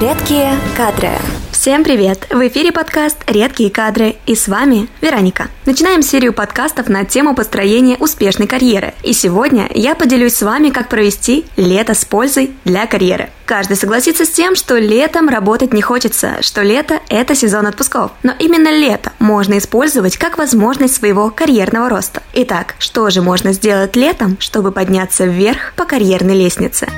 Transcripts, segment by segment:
Редкие кадры. Всем привет! В эфире подкаст «Редкие кадры» и с вами Вероника. Начинаем серию подкастов на тему построения успешной карьеры. И сегодня я поделюсь с вами, как провести лето с пользой для карьеры. Каждый согласится с тем, что летом работать не хочется, что лето – это сезон отпусков. Но именно лето можно использовать как возможность своего карьерного роста. Итак, что же можно сделать летом, чтобы подняться вверх по карьерной лестнице?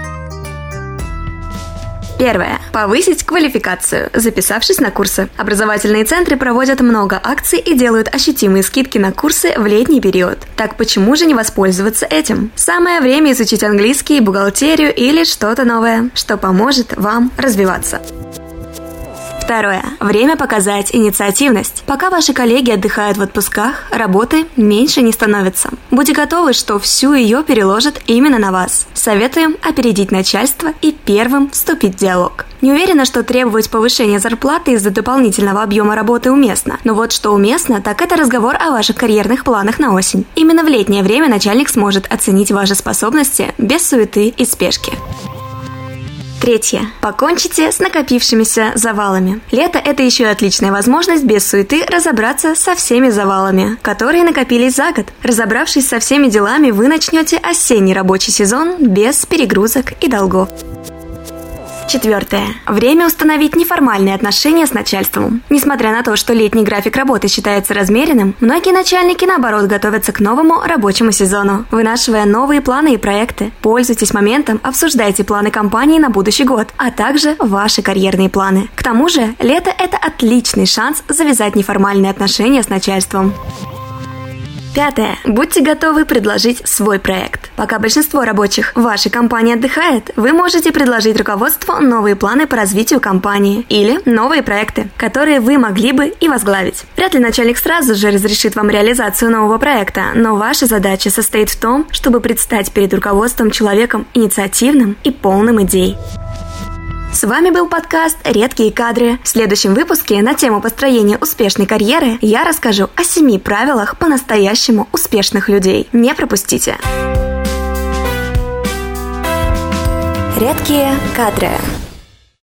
Первое. Повысить квалификацию, записавшись на курсы. Образовательные центры проводят много акций и делают ощутимые скидки на курсы в летний период. Так почему же не воспользоваться этим? Самое время изучить английский, бухгалтерию или что-то новое, что поможет вам развиваться. Второе. Время показать инициативность. Пока ваши коллеги отдыхают в отпусках, работы меньше не становится. Будьте готовы, что всю ее переложат именно на вас. Советуем опередить начальство и первым вступить в диалог. Не уверена, что требовать повышения зарплаты из-за дополнительного объема работы уместно. Но вот что уместно, так это разговор о ваших карьерных планах на осень. Именно в летнее время начальник сможет оценить ваши способности без суеты и спешки. Третье. Покончите с накопившимися завалами. Лето – это еще и отличная возможность без суеты разобраться со всеми завалами, которые накопились за год. Разобравшись со всеми делами, вы начнете осенний рабочий сезон без перегрузок и долгов. Четвертое. Время установить неформальные отношения с начальством. Несмотря на то, что летний график работы считается размеренным, многие начальники, наоборот, готовятся к новому рабочему сезону, вынашивая новые планы и проекты. Пользуйтесь моментом, обсуждайте планы компании на будущий год, а также ваши карьерные планы. К тому же, лето – это отличный шанс завязать неформальные отношения с начальством. Пятое. Будьте готовы предложить свой проект. Пока большинство рабочих в вашей компании отдыхает, вы можете предложить руководству новые планы по развитию компании или новые проекты, которые вы могли бы и возглавить. Вряд ли начальник сразу же разрешит вам реализацию нового проекта, но ваша задача состоит в том, чтобы предстать перед руководством человеком инициативным и полным идей. С вами был подкаст «Редкие кадры». В следующем выпуске на тему построения успешной карьеры я расскажу о семи правилах по-настоящему успешных людей. Не пропустите! Редкие кадры.